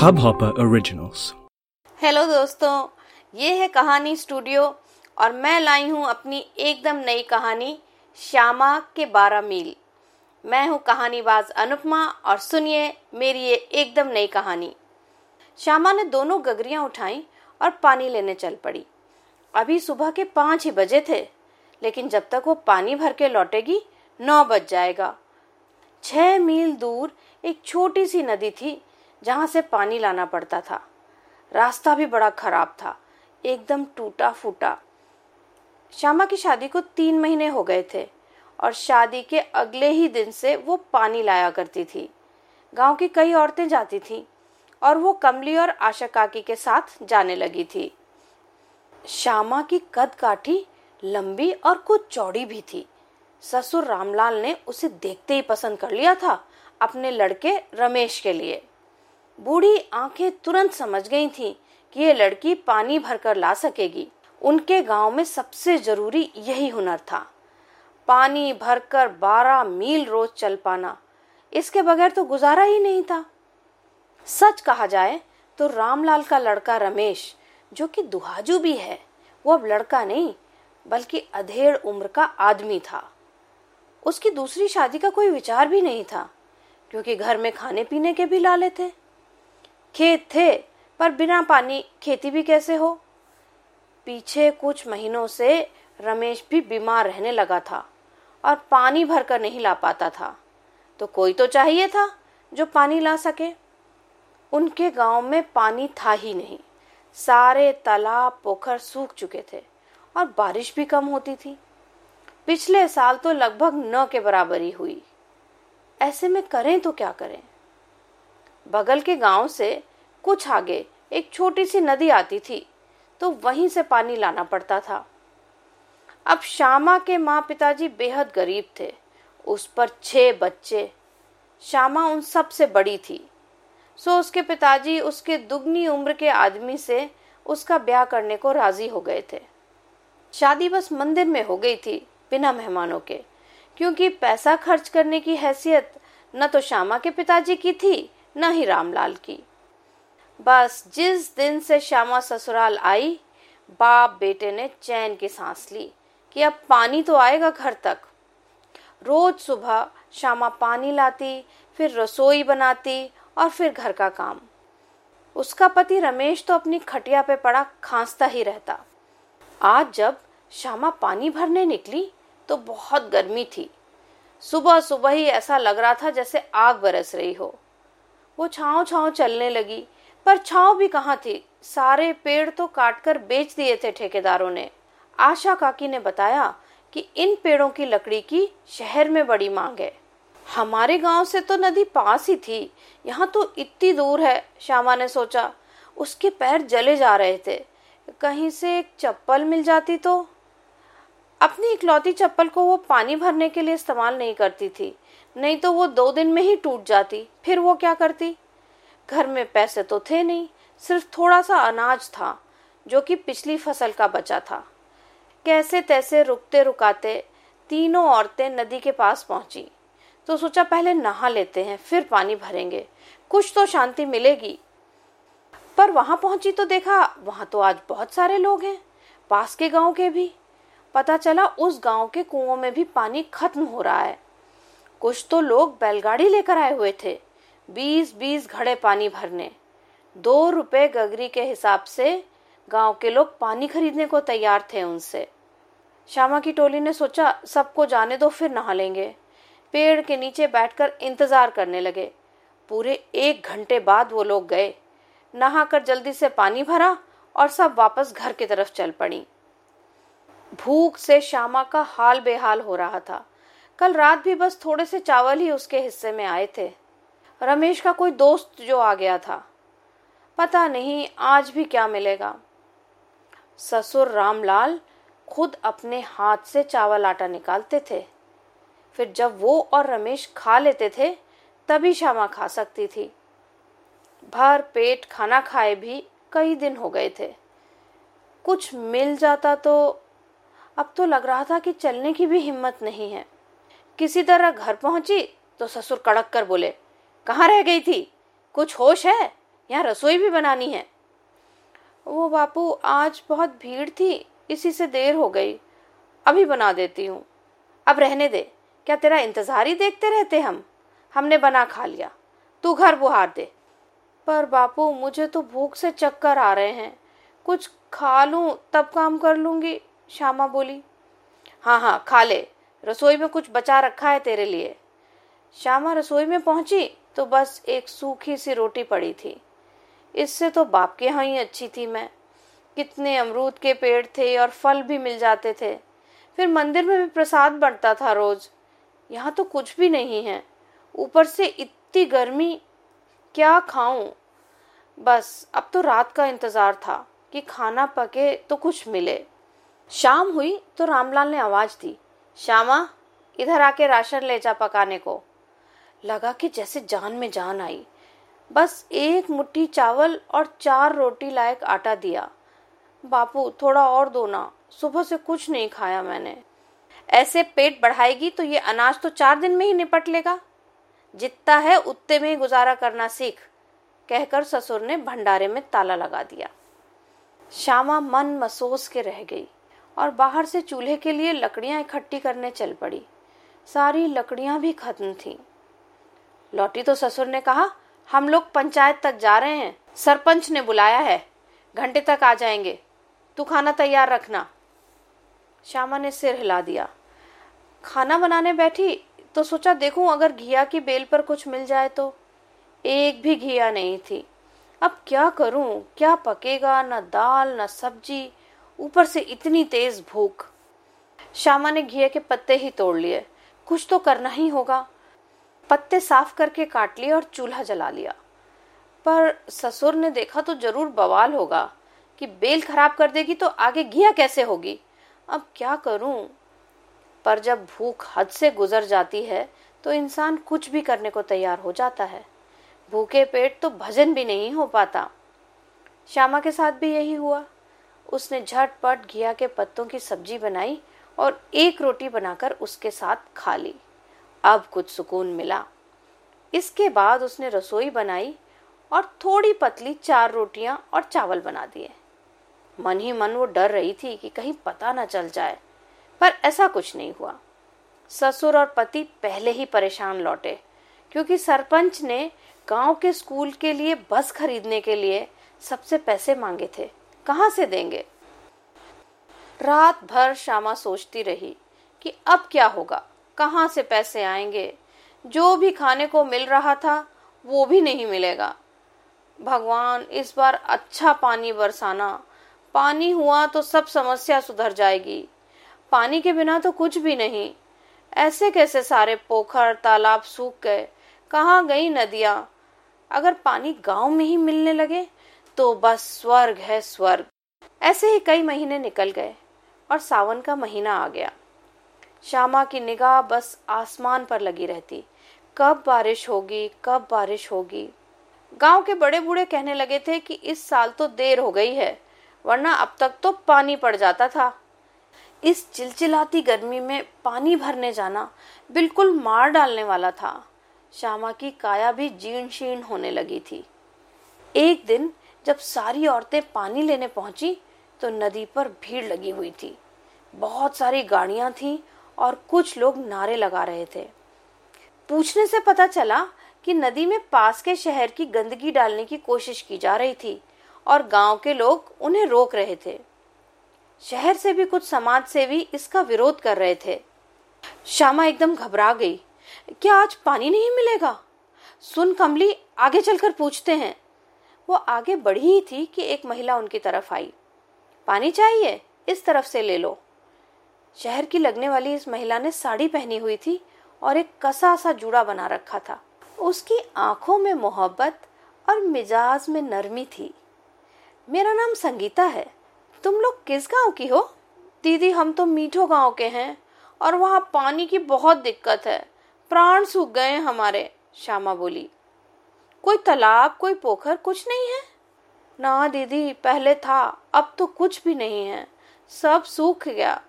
Hubhopper Originals. Hello दोस्तों, ये है कहानी स्टूडियो और मैं लाई हूँ अपनी एकदम नई कहानी, श्यामा के बारह मील। मैं हूँ कहानीबाज अनुपमा और सुनिए मेरी ये एकदम नई कहानी। श्यामा ने दोनों गगरियाँ उठाई और पानी लेने चल पड़ी। अभी सुबह के पाँच ही बजे थे, लेकिन जब तक वो पानी भर के लौटेगी, नौ बज जाएगा। छह मील दूर एक छोटी सी नदी थी, जहाँ से पानी लाना पड़ता था। रास्ता भी बड़ा खराब था, एकदम टूटा फूटा श्यामा की शादी को तीन महीने हो गए थे, और शादी के अगले ही दिन से वो पानी लाया करती थी। गाँव की कई औरतें जाती थीं, और वो कमली और आशा काकी के साथ जाने लगी थी। श्यामा की कद काठी लंबी और कुछ चौड़ी भी थी। ससुर रामलाल ने उसे देखते ही पसंद कर लिया था अपने लड़के रमेश के लिए। बूढ़ी आँखें तुरंत समझ गई थीं कि ये लड़की पानी भरकर ला सकेगी। उनके गाँव में सबसे ज़रूरी यही हुनर था। पानी भरकर बारह मील रोज चल पाना, इसके बगैर तो गुजारा ही नहीं था। सच कहा जाए तो रामलाल का लड़का रमेश, जो कि दुहाजू भी है, वो अब लड़का नहीं, बल्कि अधेड़ उम्र का आदमी था। उसकी दूसरी शादी का कोई विचार भी नहीं था, क्योंकि घर में खाने पीने के भी लाले थे। खेत थे, पर बिना पानी खेती भी कैसे हो? पीछे कुछ महीनों से रमेश भी बीमार रहने लगा था और पानी भरकर नहीं ला पाता था। तो कोई तो चाहिए था जो पानी ला सके। उनके गाँव में पानी था ही नहीं। सारे तालाब, पोखर सूख चुके थे और बारिश भी कम होती थी। पिछले साल तो लगभग न के बराबर हुई। ऐसे में करें तो क्या करें? बगल के गाँव से कुछ आगे एक छोटी सी नदी आती थी तो वहीं से पानी लाना पड़ता था। अब श्यामा के माँ पिताजी बेहद गरीब थे, उस पर छह बच्चे। श्यामा उन सबसे बड़ी थी। सो उसके पिताजी उसके दुगनी उम्र के आदमी से उसका ब्याह करने को राज़ी हो गए थे। शादी बस मंदिर में हो गई थी। बिना मेहमानों के। क्योंकि पैसा खर्च करने की हैसियत न तो श्यामा के पिताजी की थी, न ही रामलाल की। बस जिस दिन से श्यामा ससुराल आई, बाप बेटे ने चैन की सांस ली कि अब पानी तो आएगा घर तक। रोज सुबह श्यामा पानी लाती, फिर रसोई बनाती और फिर घर का काम। उसका पति रमेश तो अपनी खटिया पे पड़ा, खांसता ही रहता। आज जब श्यामा पानी भरने निकली तो बहुत गर्मी थी। सुबह सुबह ही ऐसा लग रहा था जैसे आग बरस रही हो। वो छाव छाव चलने लगी, पर छाव भी कहाँ थी? सारे पेड़ तो काटकर बेच दिए थे ठेकेदारों ने। आशा काकी ने बताया कि इन पेड़ों की लकड़ी की शहर में बड़ी मांग है। हमारे गाँव से तो नदी पास ही थी। यहाँ तो इतनी दूर है, श्यामा ने सोचा। उसके पैर जले जा रहे थे। कहीं से एक चप्पल मिल जाती तो? अपनी इकलौती चप्पल को वो पानी भरने के लिए इस्तेमाल नहीं करती थी। नहीं तो वो दो दिन में ही टूट जाती। फिर वो क्या करती? घर में पैसे तो थे नहीं, सिर्फ़ थोड़ा सा अनाज था, जो कि पिछली फ़सल का बचा था। कैसे तैसे रुकते रुकाते तीनों औरतें नदी के पास पहुँची। तो सोचा पहले नहा लेते हैं, फिर पानी भरेंगे। कुछ तो शांति मिलेगी। पर वहाँ पहुँची तो देखा, वहाँ तो आज बहुत सारे लोग हैं, पास के गाँव के भी। पता चला उस गाँव के कुओं में भी पानी खत्म हो रहा है। कुछ तो लोग बैलगाड़ी लेकर आए हुए थे बीस बीस घड़े पानी भरने। दो रुपए गगरी के हिसाब से गाँव के लोग पानी खरीदने को तैयार थे उनसे। श्यामा की टोली ने सोचा, सबको जाने दो, फिर नहा लेंगे। पेड़ के नीचे बैठकर इंतज़ार करने लगे। पूरे एक घंटे बाद वो लोग गए। नहाकर जल्दी से पानी भरा और सब वापस घर की तरफ़ चल पड़ी। भूख से श्यामा का हाल बेहाल हो रहा था। कल रात भी बस थोड़े से चावल ही उसके हिस्से में आए थे। रमेश का कोई दोस्त जो आ गया था। पता नहीं आज भी क्या मिलेगा। ससुर रामलाल खुद अपने हाथ से चावल आटा निकालते थे। फिर जब वो और रमेश खा लेते थे, तभी श्यामा खा सकती थी। भर पेट खाना खाए भी कई दिन हो गए थे। कुछ मिल जाता तो अब तो लग रहा था कि चलने की भी हिम्मत नहीं है। किसी तरह घर पहुँची तो ससुर कड़क कर बोले, कहाँ रह गई थी? कुछ होश है? यहाँ रसोई भी बनानी है? वो बापू, आज बहुत भीड़ थी, इसी से देर हो गई। अभी बना देती हूँ। अब रहने दे। क्या तेरा इंतज़ार ही देखते रहते हम? हमने बना खा लिया। तू घर बुहार दे। पर बापू, मुझे तो भूख से चक्कर आ रहे हैं। कुछ खा लूँ, तब काम कर लूँगी। श्यामा बोली हाँ हाँ खा ले। रसोई में कुछ बचा रखा है तेरे लिए श्यामा रसोई में पहुँची तो बस एक सूखी सी रोटी पड़ी थी। इससे तो बाप के यहाँ ही अच्छी थी मैं। कितने अमरूद के पेड़ थे और फल भी मिल जाते थे। फिर मंदिर में भी प्रसाद बढ़ता था रोज। यहाँ तो कुछ भी नहीं है। ऊपर से इतनी गर्मी, क्या खाऊं? बस, अब तो रात का इंतज़ार था कि खाना पके तो कुछ मिले। शाम हुई तो रामलाल ने आवाज़ दी, श्यामा, इधर आके राशन ले जा पकाने को। लगा कि जैसे जान में जान आई। बस एक मुट्ठी चावल और चार रोटी लायक आटा दिया। बापू, थोड़ा और दो ना, सुबह से कुछ नहीं खाया मैंने। ऐसे पेट बढ़ाएगी तो ये अनाज तो चार दिन में ही निपट लेगा। जितना है उतने में ही गुजारा करना सीख, कहकर ससुर ने भंडारे में ताला लगा दिया। श्यामा मन मसोस के रह गई। और बाहर से चूल्हे के लिए लकड़ियाँ इकट्ठी करने चल पड़ी। सारी लकड़ियाँ भी खत्म थी। लौटी तो ससुर ने कहा, हम लोग पंचायत तक जा रहे हैं। सरपंच ने बुलाया है। घंटे तक आ जाएँगे। तू खाना तैयार रखना। श्यामा ने सिर हिला दिया। खाना बनाने बैठी तो सोचा देखूँ अगर घिया की बेल पर कुछ मिल जाए तो। एक भी घिया नहीं थी। अब क्या करूँ? क्या पकेगा? न दाल, न सब्ज़ी। ऊपर से इतनी तेज भूख। श्यामा ने घिया के पत्ते ही तोड़ लिए। कुछ तो करना ही होगा। पत्ते साफ़ करके काट लिए और चूल्हा जला लिया। पर ससुर ने देखा तो ज़रूर बवाल होगा कि बेल खराब कर देगी तो आगे घिया कैसे होगी। अब क्या करूँ? पर जब भूख हद से गुजर जाती है तो इंसान कुछ भी करने को तैयार हो जाता है। भूखे पेट तो भजन भी नहीं हो पाता। श्यामा के साथ भी यही हुआ। उसने झटपट घिया के पत्तों की सब्ज़ी बनाई और एक रोटी बनाकर उसके साथ खा ली। अब कुछ सुकून मिला। इसके बाद उसने रसोई बनाई और थोड़ी पतली चार रोटियाँ और चावल बना दिए। मन ही मन वो डर रही थी कि कहीं पता न चल जाए, पर ऐसा कुछ नहीं हुआ। ससुर और पति पहले ही परेशान लौटे, क्योंकि सरपंच ने गाँव के स्कूल के लिए बस खरीदने के लिए सबसे पैसे मांगे थे। कहाँ से देंगे? रात भर श्यामा सोचती रही कि अब क्या होगा, कहाँ से पैसे आएँगे? जो भी खाने को मिल रहा था, वो भी नहीं मिलेगा। भगवान, इस बार अच्छा पानी बरसाना। पानी हुआ तो सब समस्या सुधर जाएगी। पानी के बिना तो कुछ भी नहीं। ऐसे कैसे सारे पोखर, तालाब सूख गए? कहाँ गई नदियाँ? अगर पानी गाँव में ही मिलने लगे? तो बस स्वर्ग है स्वर्ग। ऐसे ही कई महीने निकल गए और सावन का महीना आ गया। श्यामा की निगाह बस आसमान पर लगी रहती। कब बारिश होगी, कब बारिश होगी। गाँव के बड़े बूढ़े कहने लगे थे कि इस साल तो देर हो गई है, वरना अब तक तो पानी पड़ जाता था। इस चिलचिलाती गर्मी में पानी भरने जाना बिल्कुल मार डालने वाला था। श्यामा की काया भी जीर्ण शीर्ण होने लगी थी। एक दिन जब सारी औरतें पानी लेने पहुँची तो नदी पर भीड़ लगी हुई थी। बहुत सारी गाड़ियाँ थीं और कुछ लोग नारे लगा रहे थे। पूछने से पता चला कि नदी में पास के शहर की गंदगी डालने की कोशिश की जा रही थी और गाँव के लोग उन्हें रोक रहे थे। शहर से भी कुछ समाज सेवी इसका विरोध कर रहे थे। श्यामा एकदम घबरा गई। क्या आज पानी नहीं मिलेगा? सुन कमली, आगे चलकर पूछते हैं। वो आगे बढ़ी ही थी कि एक महिला उनकी तरफ़ आई। पानी चाहिए? इस तरफ़ से ले लो। शहर की लगने वाली इस महिला ने साड़ी पहनी हुई थी और एक कसा सा जूड़ा बना रखा था। उसकी आँखों में मोहब्बत और मिजाज में नरमी थी। मेरा नाम संगीता है। तुम लोग किस गाँव की हो? दीदी, हम तो मीठो गाँव के हैं और वहाँ पानी की बहुत दिक्कत है। प्राण सूख गए हमारे, श्यामा बोली। कोई तालाब, कोई पोखर, कुछ नहीं है। ना दीदी, पहले था, अब तो कुछ भी नहीं है। सब सूख गया,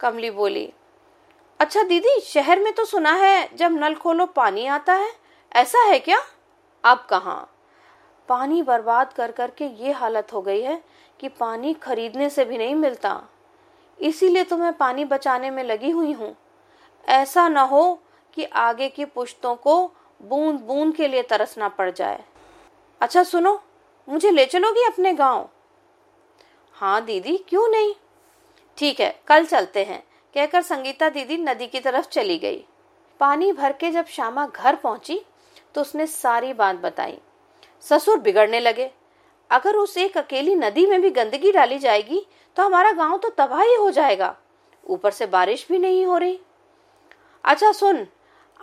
कमली बोली। अच्छा दीदी, शहर में तो सुना है, जब नल खोलो पानी आता है। ऐसा है क्या? अब कहा? पानी बर्बाद कर करके ये हालत हो गई है कि पानी खरीदने से भी नहीं मिलता। इसीलिए तो मैं पानी बचाने में लगी हुई हूँ। ऐसा न हो कि आगे की पुश्तों को बूंद बूंद के लिए तरसना पड़ जाए। अच्छा सुनो, मुझे ले चलोगी अपने गाँव? हाँ दीदी, क्यों नहीं? ठीक है, कल चलते हैं, कहकर संगीता दीदी नदी की तरफ़ चली गई। पानी भर के जब श्यामा घर पहुँची तो उसने सारी बात बताई। ससुर बिगड़ने लगे। अगर उस एक अकेली नदी में भी गंदगी डाली जाएगी तो हमारा गाँव तो तबाही हो जाएगा। ऊपर से बारिश भी नहीं हो रही। अच्छा सुन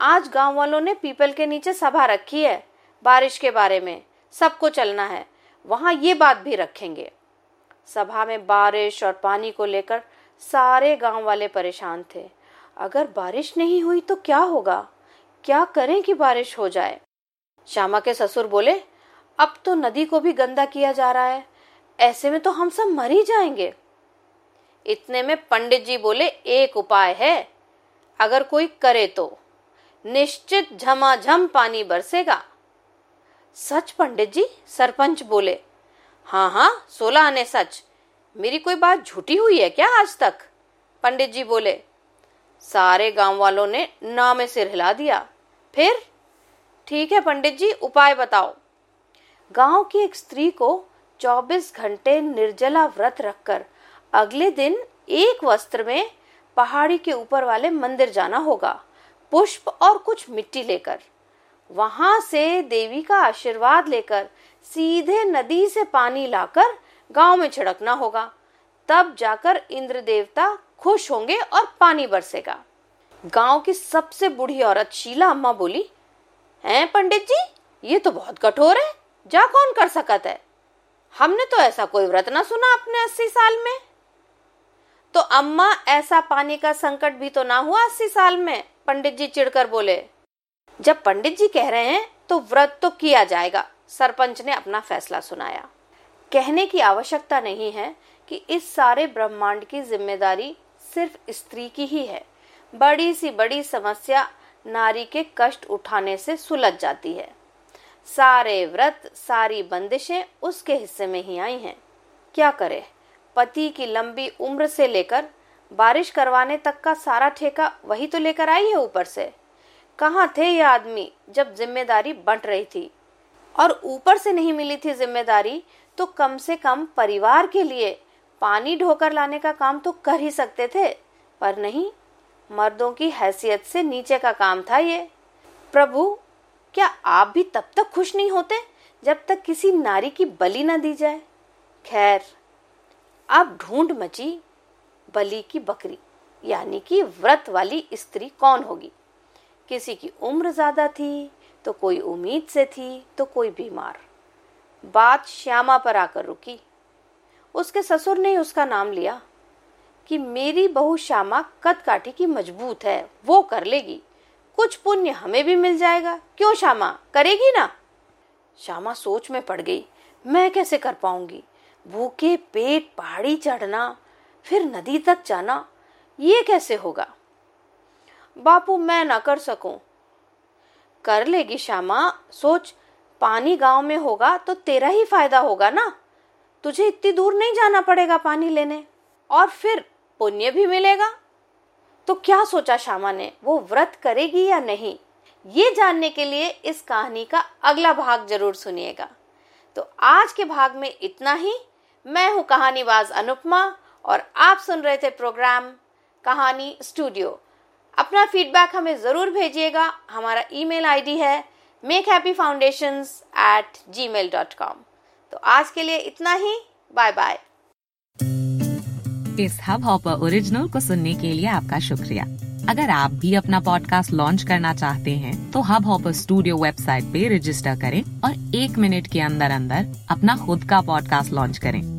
आज गाँव वालों ने पीपल के नीचे सभा रखी है, बारिश के बारे में। सबको चलना है, वहाँ ये बात भी रखेंगे। सभा में बारिश और पानी को लेकर सारे गाँव वाले परेशान थे। अगर बारिश नहीं हुई तो क्या होगा? क्या करें कि बारिश हो जाए? श्यामा के ससुर बोले, अब तो नदी को भी गंदा किया जा रहा है। ऐसे में तो हम सब मर ही जाएँगे। इतने में पंडित जी बोले, एक उपाय है। अगर कोई करे तो। निश्चित झमाझम पानी बरसेगा। सच पंडित जी, सरपंच बोले हाँ हाँ सोलह आने सच। मेरी कोई बात झूठी हुई है क्या आज तक? पंडित जी बोले, सारे गाँव वालों ने ना में सिर हिला दिया। फिर? ठीक है पंडित जी, उपाय बताओ। गाँव की एक स्त्री को 24 घंटे निर्जला व्रत रखकर अगले दिन एक वस्त्र में पहाड़ी के ऊपर वाले मंदिर जाना होगा। पुष्प और कुछ मिट्टी लेकर, वहाँ से देवी का आशीर्वाद लेकर सीधे नदी से पानी लाकर गाँव में छिड़कना होगा। तब जाकर इंद्र देवता खुश होंगे और पानी बरसेगा। गाँव की सबसे बूढ़ी औरत शीला अम्मा बोली, हैं पंडित जी, ये तो बहुत कठोर है, जा कौन कर सकत है? हमने तो ऐसा कोई व्रत ना सुना अपने अस्सी साल में। तो अम्मा, ऐसा पानी का संकट भी तो ना हुआ अस्सी साल में। पंडित जी चिढ़कर बोले, जब पंडित जी कह रहे हैं तो व्रत तो किया जाएगा। सरपंच ने अपना फैसला सुनाया। कहने की आवश्यकता नहीं है कि इस सारे ब्रह्मांड की ज़िम्मेदारी सिर्फ़ स्त्री की ही है। बड़ी सी बड़ी समस्या नारी के कष्ट उठाने से सुलझ जाती है। सारे व्रत, सारी बंदिशें उसके हिस्से में ही आई हैं। क्या करे? पति की लंबी उम्र से लेकर बारिश करवाने तक का सारा ठेका वही तो लेकर आई है ऊपर से। कहाँ थे ये आदमी जब ज़िम्मेदारी बंट रही थी? और ऊपर से नहीं मिली थी ज़िम्मेदारी तो कम से कम परिवार के लिए पानी ढोकर लाने का काम तो कर ही सकते थे, पर नहीं, मर्दों की हैसियत से नीचे का काम था ये। प्रभु, क्या आप भी तब तक खुश नहीं होते जब तक किसी नारी की बलि न दी जाए? खैर, अब ढूंढ मची बलि की बकरी, यानी कि व्रत वाली स्त्री कौन होगी? किसी की उम्र ज़्यादा थी तो कोई उम्मीद से थी तो कोई बीमार। बात श्यामा पर आकर रुकी। उसके ससुर ने उसका नाम लिया कि मेरी बहू श्यामा कद काठी की मज़बूत है, वो कर लेगी। कुछ पुण्य हमें भी मिल जाएगा। क्यों श्यामा, करेगी ना? श्यामा सोच में पड़ गई, मैं कैसे कर पाऊँगी? भूखे पेट पहाड़ी चढ़ना फिर नदी तक जाना, ये कैसे होगा? बापू, मैं ना कर सकूँ। कर लेगी श्यामा, सोच, पानी गाँव में होगा तो तेरा ही फ़ायदा होगा ना? तुझे इतनी दूर नहीं जाना पड़ेगा पानी लेने। और फिर पुण्य भी मिलेगा। तो क्या सोचा श्यामा ने, वो व्रत करेगी या नहीं? ये जानने के लिए इस कहानी का अगला भाग ज़रूर सुनिएगा। तो आज के भाग में इतना ही। मैं हूँ कहानीबाज अनुपमा और आप सुन रहे थे प्रोग्राम कहानी स्टूडियो। अपना फीडबैक हमें ज़रूर भेजिएगा। हमारा ईमेल आईडी है make happy foundation at Gmail dot com तो आज के लिए इतना ही। बाय बाय इस हब हॉपर ओरिजिनल को सुनने के लिए आपका शुक्रिया। अगर आप भी अपना पॉडकास्ट लॉन्च करना चाहते हैं तो हब हॉपर स्टूडियो वेबसाइट पे रजिस्टर करें और एक मिनट के अंदर अंदर अपना खुद का पॉडकास्ट लॉन्च करें।